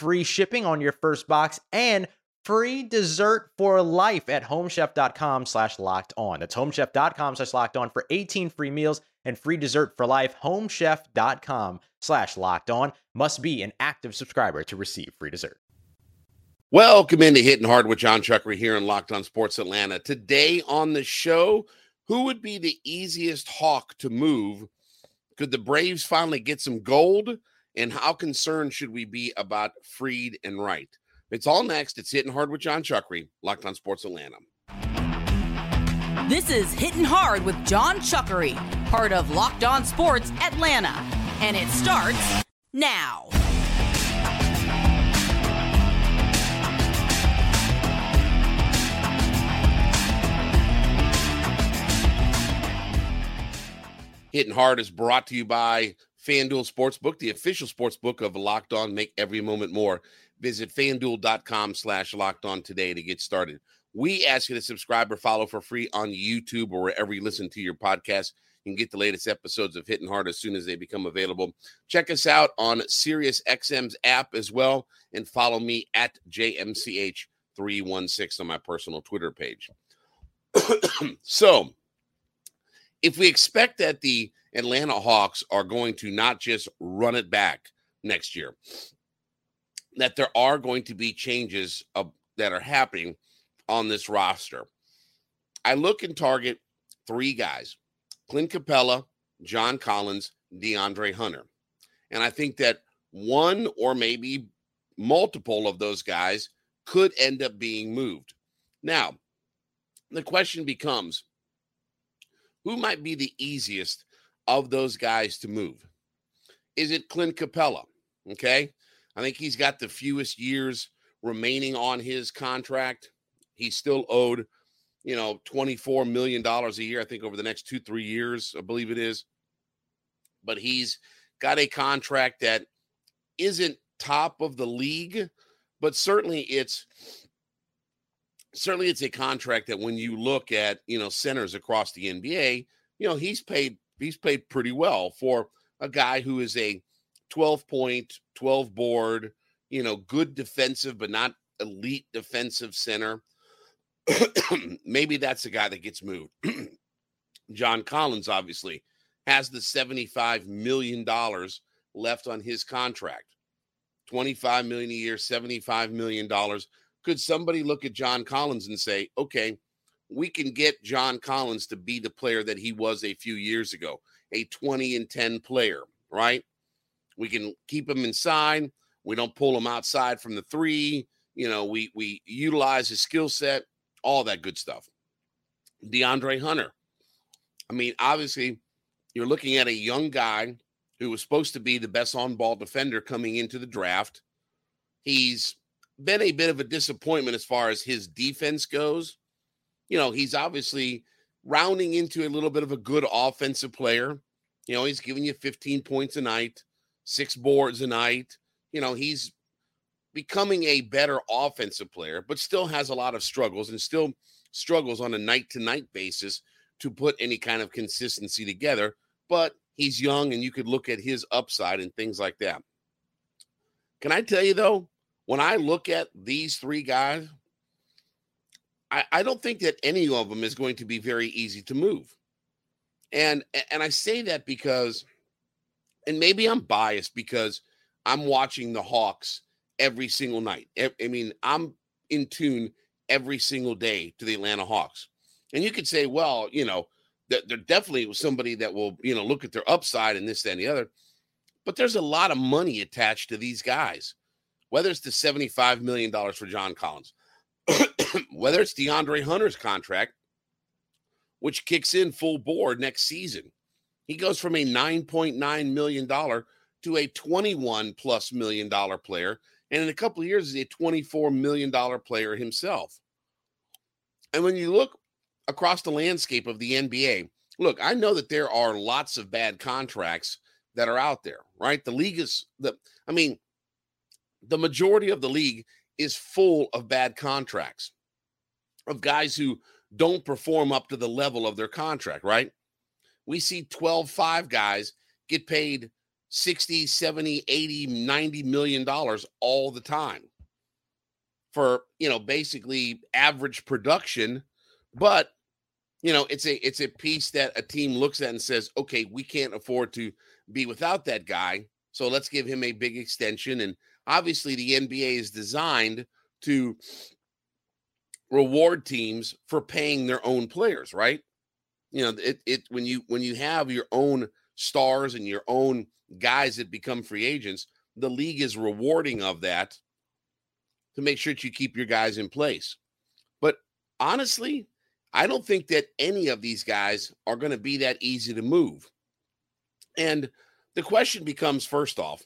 free shipping on your first box, and free dessert for life at homechef.com slash locked on. That's homechef.com slash locked on for 18 free meals and free dessert for life. Homechef.com slash locked on must be an active subscriber to receive free dessert. Welcome into Hitting Hard with Jon Chuckery here in Locked On Sports Atlanta. Today on the show, who would be the easiest hawk to move? Could the Braves finally get some gold? And how concerned should we be about Fried and Wright? It's all next. It's Hitting Hard with Jon Chuckery, Locked on Sports Atlanta. This is Hitting Hard with Jon Chuckery, part of Locked On Sports Atlanta. And it starts now. Hitting Hard is brought to you by FanDuel Sportsbook, the official sportsbook of Locked On. Make every moment more. Visit fanduel.com slash locked on today to get started. We ask you to subscribe or follow for free on YouTube or wherever you listen to your podcast. You can get the latest episodes of Hitting Hard as soon as they become available. Check us out on Sirius XM's app as well, and follow me at JMCH316 on my personal Twitter page. so, if we expect that the Atlanta Hawks are going to not just run it back next year, that there are going to be changes that are happening on this roster. I look and target three guys Clint Capela, John Collins, DeAndre Hunter. And I think that one or maybe multiple of those guys could end up being moved. Now, the question becomes who might be the easiest of those guys to move? Is it Clint Capela? Okay. I think he's got the fewest years remaining on his contract. He's still owed, you know, $24 million a year, I think, over the next two, three years, I believe it is. But he's got a contract that isn't top of the league, but certainly it's certainly it's a contract that when you look at you know centers across the NBA, you know he's paid he's paid pretty well for a guy who is a 12 point, 12 board, you know, good defensive, but not elite defensive center. Maybe that's the guy that gets moved. John Collins obviously has the $75 million left on his contract. 25 million a year, 75 million dollars. Could somebody look at John Collins and say, "Okay, we can get John Collins to be the player that he was a few years ago, a 20 and 10 player, right? We can keep him inside. We don't pull him outside from the three. You know, we we utilize his skill set, all that good stuff. DeAndre Hunter. I mean, obviously, you're looking at a young guy who was supposed to be the best on-ball defender coming into the draft. He's been a bit of a disappointment as far as his defense goes you know, he's obviously rounding into a little bit of a good offensive player. You know, he's giving you 15 points a night, six boards a night. You know, he's becoming a better offensive player, but still has a lot of struggles and still struggles on a night to night basis to put any kind of consistency together. But he's young and you could look at his upside and things like that. Can I tell you though, when I look at these three guys, I, I don't think that any of them is going to be very easy to move. And and I say that because, and maybe I'm biased because I'm watching the Hawks every single night. I mean, I'm in tune every single day to the Atlanta Hawks. And you could say, well, you know, They're, they're definitely somebody that will, you know, look at their upside and this, that, and the other. But there's a lot of money attached to these guys, whether it's the $75 million for John Collins, whether it's DeAndre Hunter's contract, which kicks in full board next season. He goes from a $9.9 million to a 21 plus million dollar player. And in a couple of years, is a $24 million player himself. And when you look across the landscape of the NBA, look, I know that there are lots of bad contracts that are out there, right? The league is the, I mean, the majority of the league is full of bad contracts of guys who don't perform up to the level of their contract, right? We see 12 5 guys get paid 60, 70, 80, 90 million dollars all the time for, you know, basically average production, but you know, it's a it's a piece that a team looks at and says, "Okay, we can't afford to be without that guy, so let's give him a big extension." And obviously the NBA is designed to reward teams for paying their own players, right? You know, it it when you when you have your own stars and your own guys that become free agents, the league is rewarding of that to make sure that you keep your guys in place. But honestly, I don't think that any of these guys are going to be that easy to move. And the question becomes first off,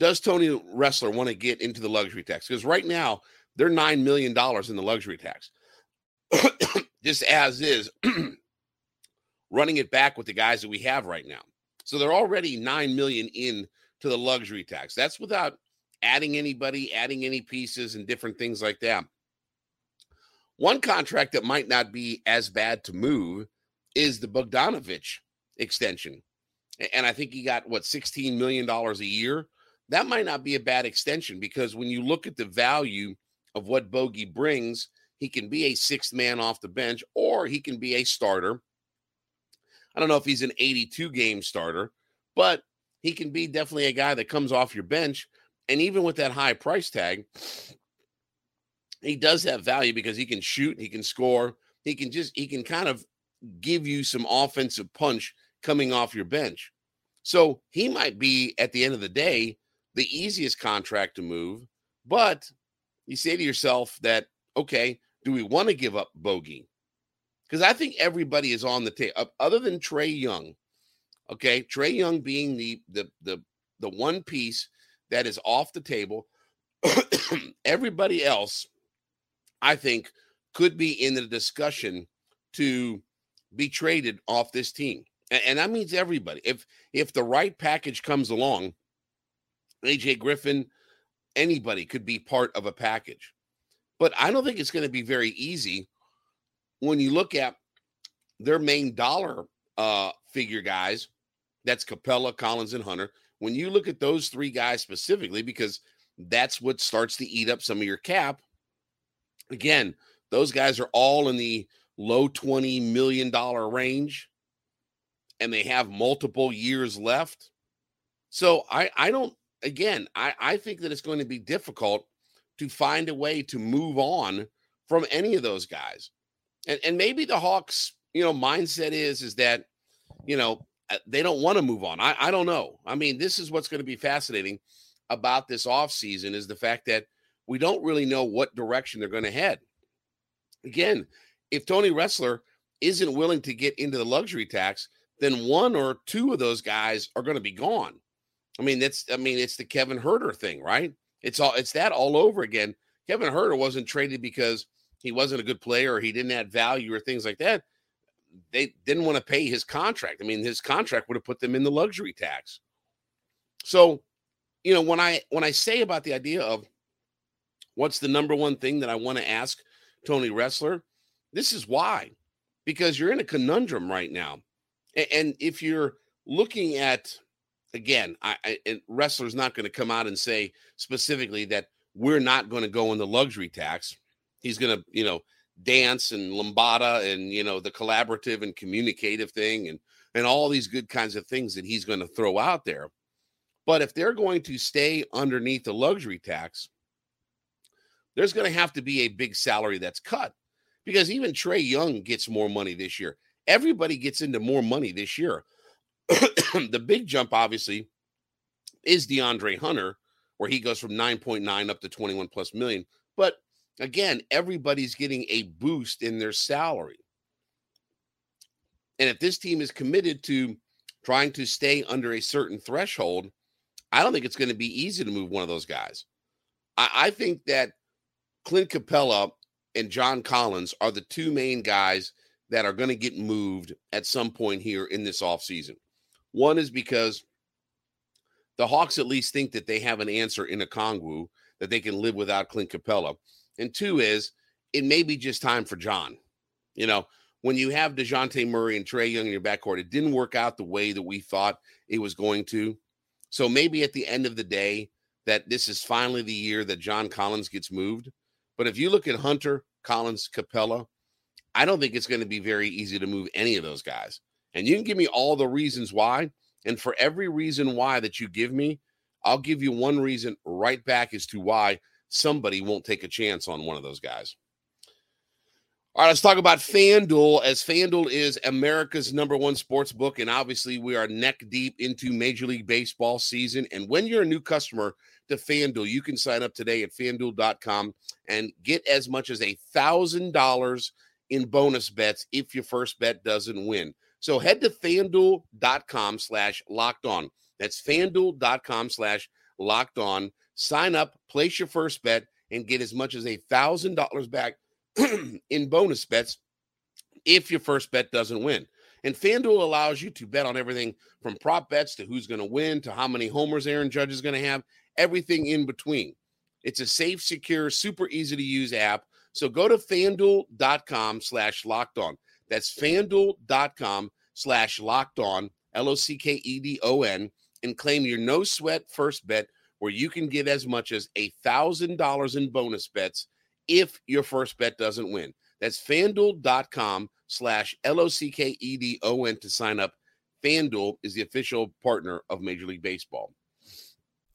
does Tony Ressler want to get into the luxury tax? Because right now, they're $9 million in the luxury tax. Just as is, running it back with the guys that we have right now. So they're already 9 million in to the luxury tax. That's without adding anybody, adding any pieces and different things like that. One contract that might not be as bad to move is the Bogdanovich extension. And I think he got what $16 million a year. That might not be a bad extension because when you look at the value of what Bogey brings, he can be a sixth man off the bench or he can be a starter. I don't know if he's an 82 game starter, but he can be definitely a guy that comes off your bench. And even with that high price tag, he does have value because he can shoot, he can score, he can just, he can kind of give you some offensive punch coming off your bench. So he might be at the end of the day the easiest contract to move, but you say to yourself that, okay, do we want to give up Bogey? Because I think everybody is on the table, other than Trae Young. Okay, Trae Young being the the the the one piece that is off the table. everybody else, I think, could be in the discussion to be traded off this team, and, and that means everybody. If if the right package comes along, AJ Griffin, anybody could be part of a package. But I don't think it's going to be very easy when you look at their main dollar uh, figure guys. That's Capela, Collins, and Hunter. When you look at those three guys specifically, because that's what starts to eat up some of your cap. Again, those guys are all in the low $20 million range and they have multiple years left. So I, I don't again, I, I think that it's going to be difficult to find a way to move on from any of those guys. And, and maybe the Hawks, you know, mindset is is that, you know, uh, they don't want to move on. I, I don't know. I mean, this is what's going to be fascinating about this offseason is the fact that we don't really know what direction they're going to head. Again, if Tony Ressler isn't willing to get into the luxury tax, then one or two of those guys are going to be gone. I mean, that's I mean, it's the Kevin Huerter thing, right? It's all it's that all over again. Kevin Huerter wasn't traded because he wasn't a good player or he didn't add value or things like that. They didn't want to pay his contract. I mean, his contract would have put them in the luxury tax. So, you know, when I when I say about the idea of what's the number one thing that I want to ask Tony Ressler, this is why. Because you're in a conundrum right now. And if you're looking at again, I, I and Ressler's not going to come out and say specifically that we're not going to go in the luxury tax. He's going to, you know, dance and lambada and you know the collaborative and communicative thing and and all these good kinds of things that he's going to throw out there. But if they're going to stay underneath the luxury tax, there's going to have to be a big salary that's cut because even Trae Young gets more money this year. everybody gets into more money this year. the big jump, obviously, is DeAndre Hunter, where he goes from 9.9 up to 21 plus million. But again, everybody's getting a boost in their salary. And if this team is committed to trying to stay under a certain threshold, I don't think it's going to be easy to move one of those guys. I, I think that Clint Capela and John Collins are the two main guys that are going to get moved at some point here in this offseason. One is because the Hawks at least think that they have an answer in Okongwu that they can live without Clint Capela. And two is it may be just time for John. You know, when you have DeJounte Murray and Trae Young in your backcourt, it didn't work out the way that we thought it was going to. So maybe at the end of the day, that this is finally the year that John Collins gets moved. But if you look at Hunter, Collins, Capela, I don't think it's going to be very easy to move any of those guys. And you can give me all the reasons why. And for every reason why that you give me, I'll give you one reason right back as to why somebody won't take a chance on one of those guys. All right, let's talk about FanDuel, as FanDuel is America's number one sports book. And obviously, we are neck deep into Major League Baseball season. And when you're a new customer to FanDuel, you can sign up today at fanduel.com and get as much as a $1,000 in bonus bets if your first bet doesn't win. So head to fanduel.com slash locked on. That's fanduel.com slash locked on. Sign up, place your first bet, and get as much as a $1,000 back in bonus bets if your first bet doesn't win. And FanDuel allows you to bet on everything from prop bets to who's going to win to how many homers Aaron Judge is going to have, everything in between. It's a safe, secure, super easy to use app. So go to fanduel.com slash locked on. That's fanduel.com slash locked on, L O C K E D O N, and claim your no sweat first bet where you can get as much as a $1,000 in bonus bets if your first bet doesn't win. That's fanduel.com slash L O C K E D O N to sign up. FanDuel is the official partner of Major League Baseball.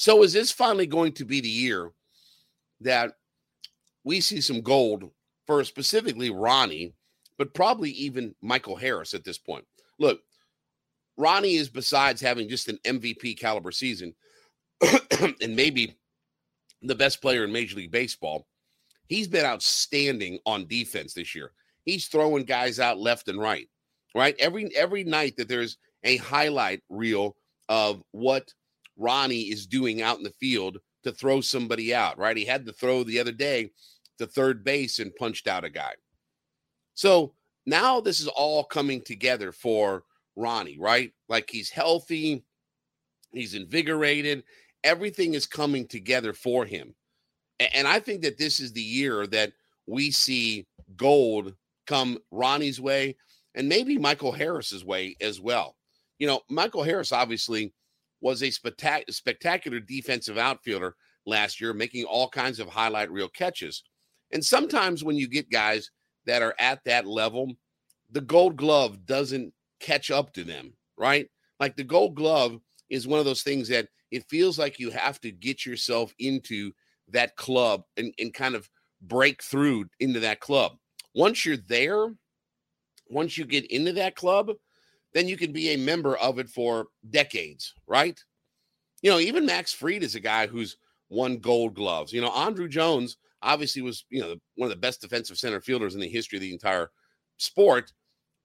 So is this finally going to be the year that we see some gold for specifically Ronnie, but probably even Michael Harris at this point? Look, Ronnie is besides having just an MVP caliber season and maybe the best player in Major League Baseball. He's been outstanding on defense this year. He's throwing guys out left and right. Right? Every every night that there's a highlight reel of what Ronnie is doing out in the field to throw somebody out, right? He had to throw the other day to third base and punched out a guy. So now this is all coming together for Ronnie, right? Like he's healthy, he's invigorated, everything is coming together for him. And I think that this is the year that we see gold come Ronnie's way and maybe Michael Harris's way as well. You know, Michael Harris obviously was a spectac- spectacular defensive outfielder last year, making all kinds of highlight reel catches. And sometimes when you get guys that are at that level, the gold glove doesn't catch up to them, right? Like the gold glove is one of those things that it feels like you have to get yourself into that club and, and kind of break through into that club. Once you're there, once you get into that club, then you can be a member of it for decades, right? You know, even Max Fried is a guy who's won gold gloves. You know, Andruw Jones obviously was, you know, one of the best defensive center fielders in the history of the entire sport.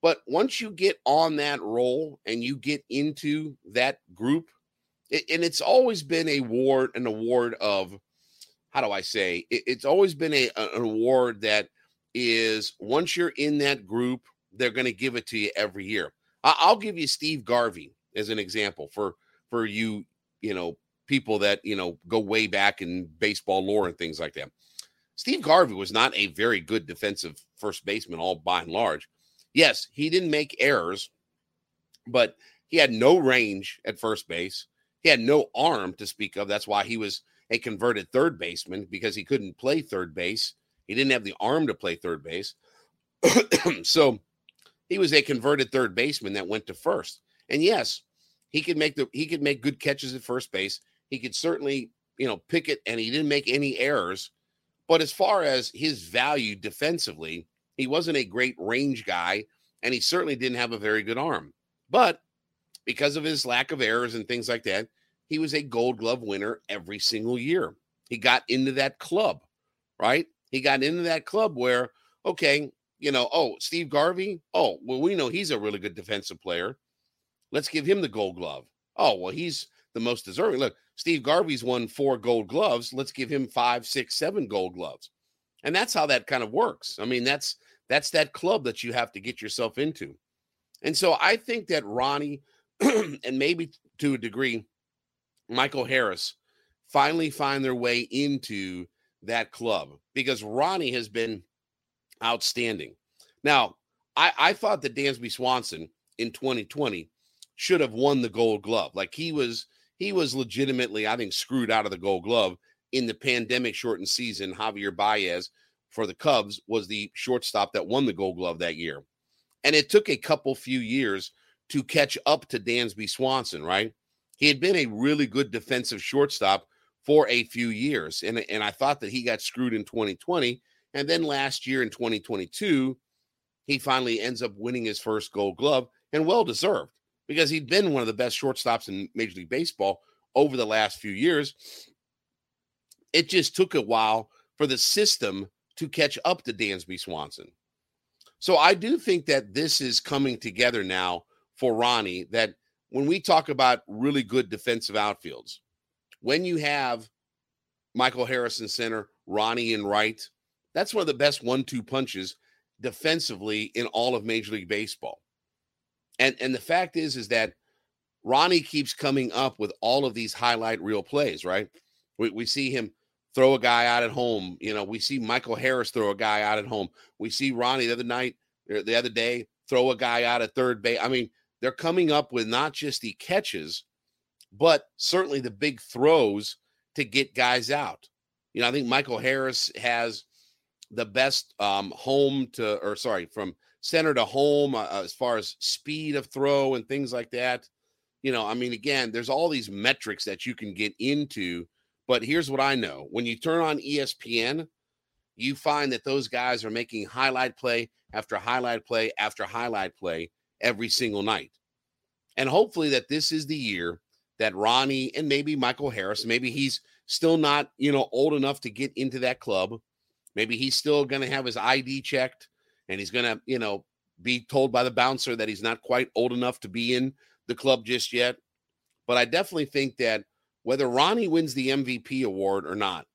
But once you get on that role and you get into that group, it, and it's always been a award, an award of, how do I say? It, it's always been a, an award that is once you're in that group, they're going to give it to you every year. I'll give you Steve Garvey as an example for for you, you know, people that you know go way back in baseball lore and things like that. Steve Garvey was not a very good defensive first baseman, all by and large. yes, he didn't make errors, but he had no range at first base. He had no arm to speak of. That's why he was a converted third baseman because he couldn't play third base. He didn't have the arm to play third base. so he was a converted third baseman that went to first. And yes, he could make the he could make good catches at first base. He could certainly, you know, pick it and he didn't make any errors. But as far as his value defensively, he wasn't a great range guy and he certainly didn't have a very good arm. But because of his lack of errors and things like that, he was a gold glove winner every single year. He got into that club, right? He got into that club where, okay, you know, oh, Steve Garvey, oh, well, we know he's a really good defensive player. Let's give him the gold glove. Oh, well, he's the most deserving. Look, Steve Garvey's won four gold gloves. Let's give him five, six, seven gold gloves. And that's how that kind of works. I mean, that's that's that club that you have to get yourself into. And so I think that Ronnie and maybe to a degree, Michael Harris finally find their way into that club because Ronnie has been outstanding. Now, I, I thought that Dansby Swanson in 2020 should have won the gold glove. Like he was, he was legitimately, I think, screwed out of the gold glove in the pandemic shortened season. Javier Baez for the Cubs was the shortstop that won the gold glove that year. And it took a couple few years to catch up to Dansby Swanson, right? He had been a really good defensive shortstop for a few years. And, and I thought that he got screwed in 2020. And then last year in 2022, he finally ends up winning his first gold glove and well deserved because he'd been one of the best shortstops in Major League Baseball over the last few years. It just took a while for the system to catch up to Dansby Swanson. So I do think that this is coming together now for Ronnie that when we talk about really good defensive outfields, when you have Michael Harrison center, Ronnie in right, that's one of the best one-two punches defensively in all of Major League Baseball. And and the fact is is that Ronnie keeps coming up with all of these highlight reel plays, right? We, we see him throw a guy out at home. You know, we see Michael Harris throw a guy out at home. We see Ronnie the other night, er, the other day, throw a guy out at third base. I mean, they're coming up with not just the catches, but certainly the big throws to get guys out. You know, I think Michael Harris has the best um, home to, or sorry, from center to home uh, as far as speed of throw and things like that. You know, I mean, again, there's all these metrics that you can get into. But here's what I know when you turn on ESPN, you find that those guys are making highlight play after highlight play after highlight play every single night. And hopefully that this is the year that Ronnie and maybe Michael Harris, maybe he's still not, you know, old enough to get into that club. Maybe he's still going to have his ID checked and he's going to, you know, be told by the bouncer that he's not quite old enough to be in the club just yet. But I definitely think that whether Ronnie wins the MVP award or not,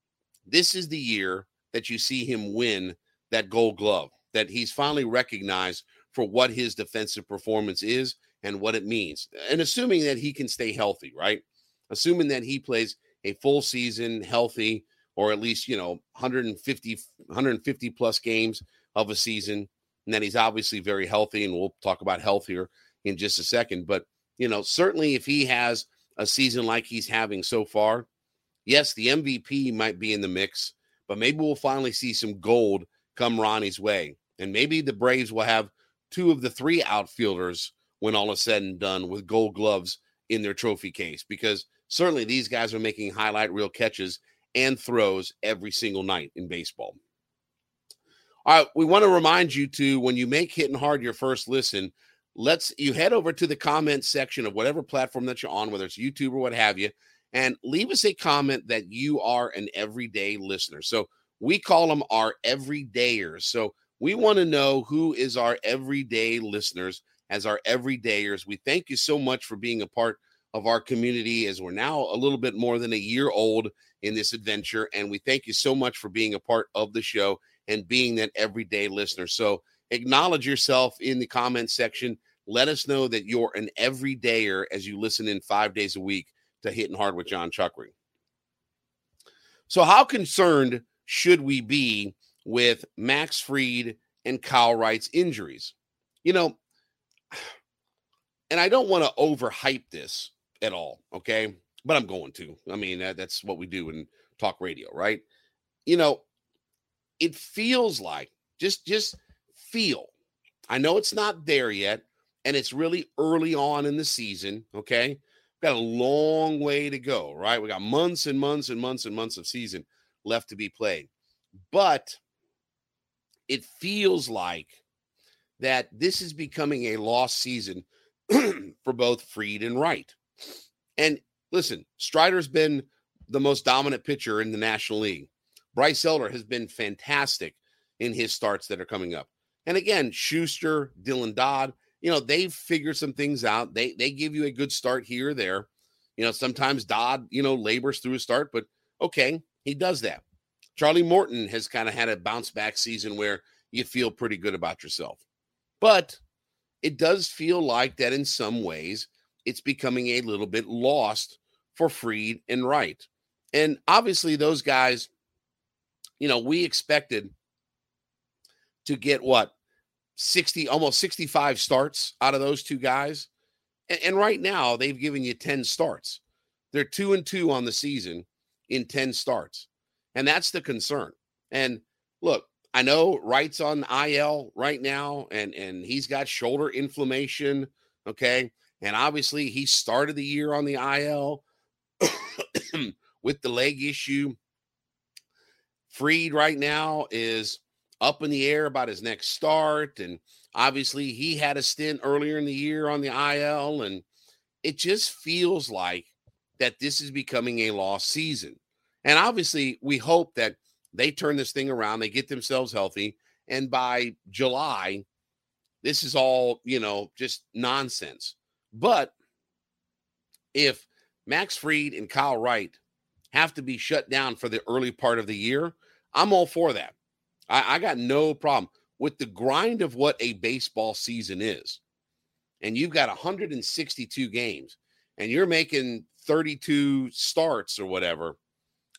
this is the year that you see him win that gold glove, that he's finally recognized for what his defensive performance is and what it means. And assuming that he can stay healthy, right? Assuming that he plays a full season healthy or at least, you know, 150 150 plus games of a season and then he's obviously very healthy and we'll talk about health here in just a second, but you know, certainly if he has a season like he's having so far, yes, the MVP might be in the mix, but maybe we'll finally see some gold come Ronnie's way. And maybe the Braves will have two of the three outfielders when all is said and done with gold gloves in their trophy case because certainly these guys are making highlight reel catches and throws every single night in baseball. All right, we want to remind you to when you make hitting hard your first listen, let's you head over to the comment section of whatever platform that you're on, whether it's YouTube or what have you, and leave us a comment that you are an everyday listener. So we call them our everydayers. So we want to know who is our everyday listeners as our everydayers. We thank you so much for being a part of our community as we're now a little bit more than a year old in this adventure. And we thank you so much for being a part of the show and being that everyday listener. So acknowledge yourself in the comment section. Let us know that you're an everydayer as you listen in five days a week to Hitting Hard with Jon Chuckery. So, how concerned should we be with Max Fried and Kyle Wright's injuries? you know, and I don't want to overhype this at all, okay? But I'm going to. I mean, that, that's what we do in talk radio, right? You know, it feels like just just feel. I know it's not there yet, and it's really early on in the season, okay? got a long way to go, right? We got months and months and months and months of season left to be played. But it feels like that this is becoming a lost season for both Fried and Wright. And listen, Strider's been the most dominant pitcher in the National League. Bryce Elder has been fantastic in his starts that are coming up. And again, Shuster, Dylan Dodd, you know, they've figured some things out. They they give you a good start here or there. You know, sometimes Dodd, you know, labors through a start, but okay, he does that. Charlie Morton has kind of had a bounce back season where you feel pretty good about yourself. But it does feel like that in some ways it's becoming a little bit lost for Fried and Wright. And obviously, those guys, you know, we expected to get what 60, almost 65 starts out of those two guys. And, and, right now, they've given you 10 starts. They're two and two on the season in 10 starts. And that's the concern. And look, I know Wright's on IL right now, and, and he's got shoulder inflammation. Okay. And obviously, he started the year on the IL with the leg issue. Fried right now is up in the air about his next start. And obviously, he had a stint earlier in the year on the IL. And it just feels like that this is becoming a lost season. And obviously, we hope that they turn this thing around, they get themselves healthy. And by July, this is all, you know, just nonsense. But if Max Fried and Kyle Wright have to be shut down for the early part of the year, I'm all for that. I, I got no problem with the grind of what a baseball season is. And you've got 162 games and you're making 32 starts or whatever.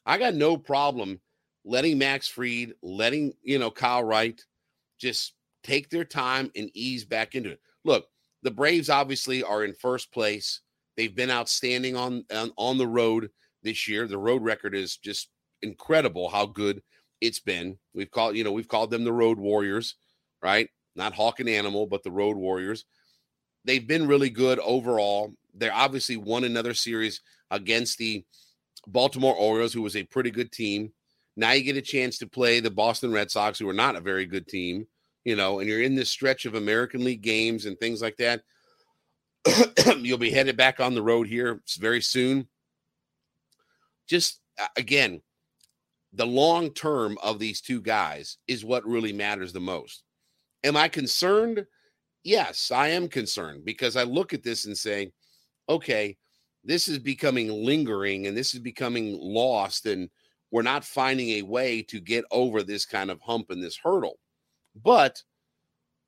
I got no problem letting Max Fried, letting, you know, Kyle Wright just take their time and ease back into it. Look, the Braves obviously are in first place. They've been outstanding on, on, on the road this year. The road record is just incredible how good it's been. We've called, you know, we've called them the Road Warriors, right? Not Hawk and Animal, but the Road Warriors. They've been really good overall. They're obviously won another series against the Baltimore Orioles, who was a pretty good team. Now you get a chance to play the Boston Red Sox, who are not a very good team, you know, and you're in this stretch of American League games and things like that. You'll be headed back on the road here very soon. Just uh, again, the long term of these two guys is what really matters the most. Am I concerned? Yes, I am concerned because I look at this and say, okay, this is becoming lingering and this is becoming lost, and we're not finding a way to get over this kind of hump and this hurdle. But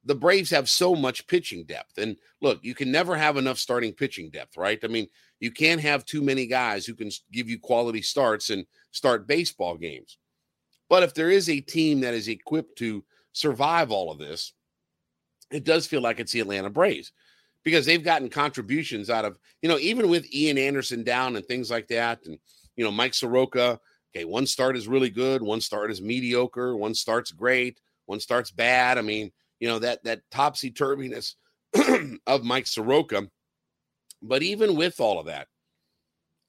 the Braves have so much pitching depth. And look, you can never have enough starting pitching depth, right? I mean, you can't have too many guys who can give you quality starts and start baseball games. But if there is a team that is equipped to survive all of this, it does feel like it's the Atlanta Braves because they've gotten contributions out of, you know, even with Ian Anderson down and things like that. And, you know, Mike Soroka, okay, one start is really good, one start is mediocre, one start's great, one start's bad. I mean, you know, that that topsy turviness of Mike Soroka. But even with all of that,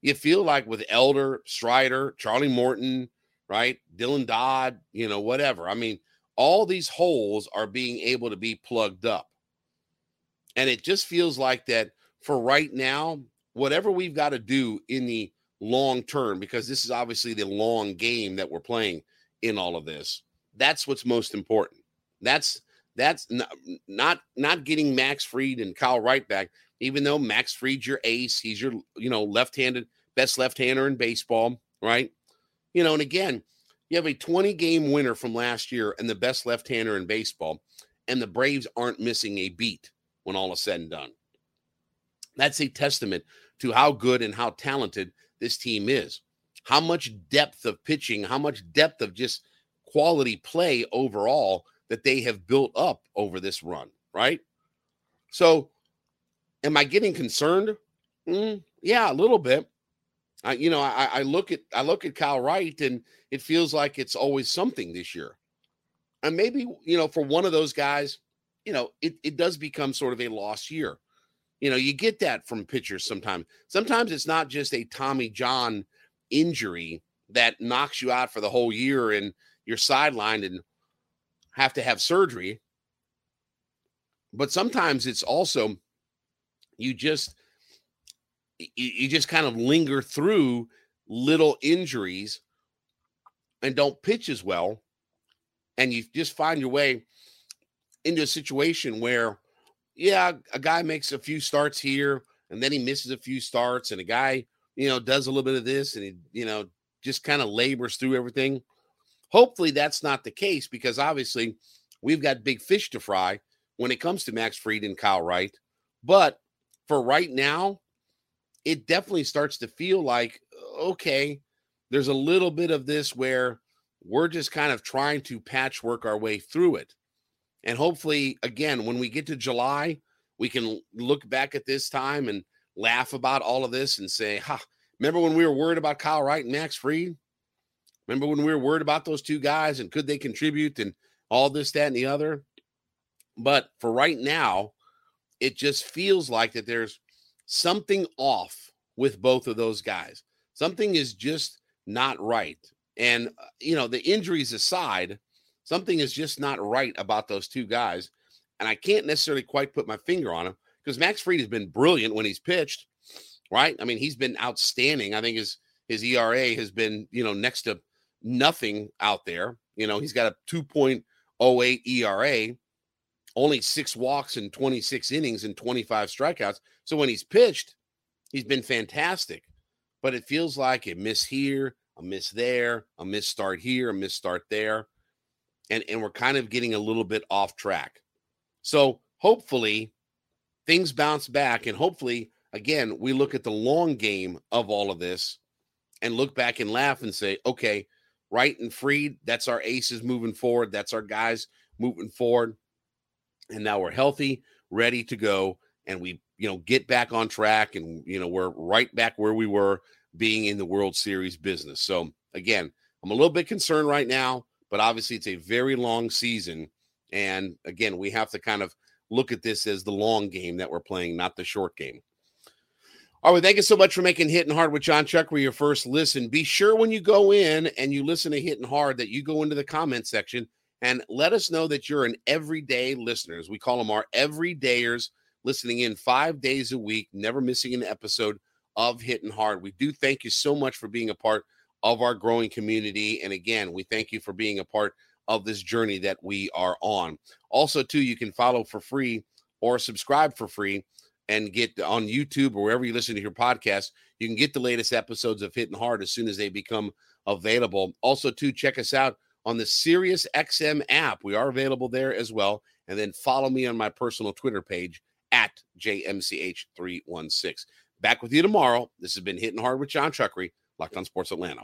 you feel like with Elder, Strider, Charlie Morton, right? Dylan Dodd, you know, whatever. I mean, all these holes are being able to be plugged up. And it just feels like that for right now, whatever we've got to do in the long term, because this is obviously the long game that we're playing in all of this, that's what's most important. That's that's not not, not getting Max Fried and Kyle Wright back, even though Max Fried's your ace, he's your you know left-handed best left-hander in baseball, right? You know, and again, you have a 20 game winner from last year and the best left-hander in baseball, and the Braves aren't missing a beat when all is said and done. That's a testament to how good and how talented this team is. How much depth of pitching, how much depth of just quality play overall that they have built up over this run, right? So, am I getting concerned? Mm, yeah, a little bit. I, you know, I, I look at I look at Kyle Wright, and it feels like it's always something this year. And maybe you know, for one of those guys, you know, it it does become sort of a lost year. You know, you get that from pitchers sometimes. Sometimes it's not just a Tommy John injury that knocks you out for the whole year and you're sidelined and have to have surgery. But sometimes it's also you just you, just kind of linger through little injuries and don't pitch as well and you just find your way into a situation where yeah a guy makes a few starts here and then he misses a few starts and a guy you know does a little bit of this and he you know just kind of labors through everything hopefully that's not the case because obviously we've got big fish to fry when it comes to max fried and kyle wright but for right now it definitely starts to feel like okay there's a little bit of this where we're just kind of trying to patchwork our way through it. And hopefully again when we get to july we can look back at this time and laugh about all of this and say ha remember when we were worried about kyle wright and max fried remember when we were worried about those two guys and could they contribute and all this that and the other but for right now it just feels like that there's something off with both of those guys. Something is just not right. And, uh, you know, the injuries aside, something is just not right about those two guys. And I can't necessarily quite put my finger on him because Max Fried has been brilliant when he's pitched, right? I mean, he's been outstanding. I think his his ERA has been, you know, next to nothing out there. You know, he's got a 2.08 ERA, only six walks in 26 innings and 25 strikeouts. So when he's pitched, he's been fantastic. But it feels like a miss here, a miss there, a miss start here, a miss start there. And, and we're kind of getting a little bit off track. So hopefully things bounce back. And hopefully, again, we look at the long game of all of this and look back and laugh and say, okay, Wright and Fried, that's our aces moving forward. That's our guys moving forward. And now we're healthy, ready to go. And we you know, get back on track and, you know, we're right back where we were being in the World Series business. So, again, I'm a little bit concerned right now, but obviously it's a very long season. And again, we have to kind of look at this as the long game that we're playing, not the short game. All right, thank you so much for making Hitting Hard with Jon Chuckery your first listen. Be sure when you go in and you listen to Hitting Hard that you go into the comment section and let us know that you're an everyday listeners. We call them our everydayers listening in five days a week, never missing an episode of Hitting Hard. We do thank you so much for being a part of our growing community. And again, we thank you for being a part of this journey that we are on. Also, too, you can follow for free or subscribe for free and get on YouTube or wherever you listen to your podcast. You can get the latest episodes of Hitting Hard as soon as they become available. Also, to check us out on the Sirius XM app. We are available there as well. And then follow me on my personal Twitter page at JMCH316. Back with you tomorrow. This has been Hitting Hard with Jon Chuckery, Locked on Sports Atlanta.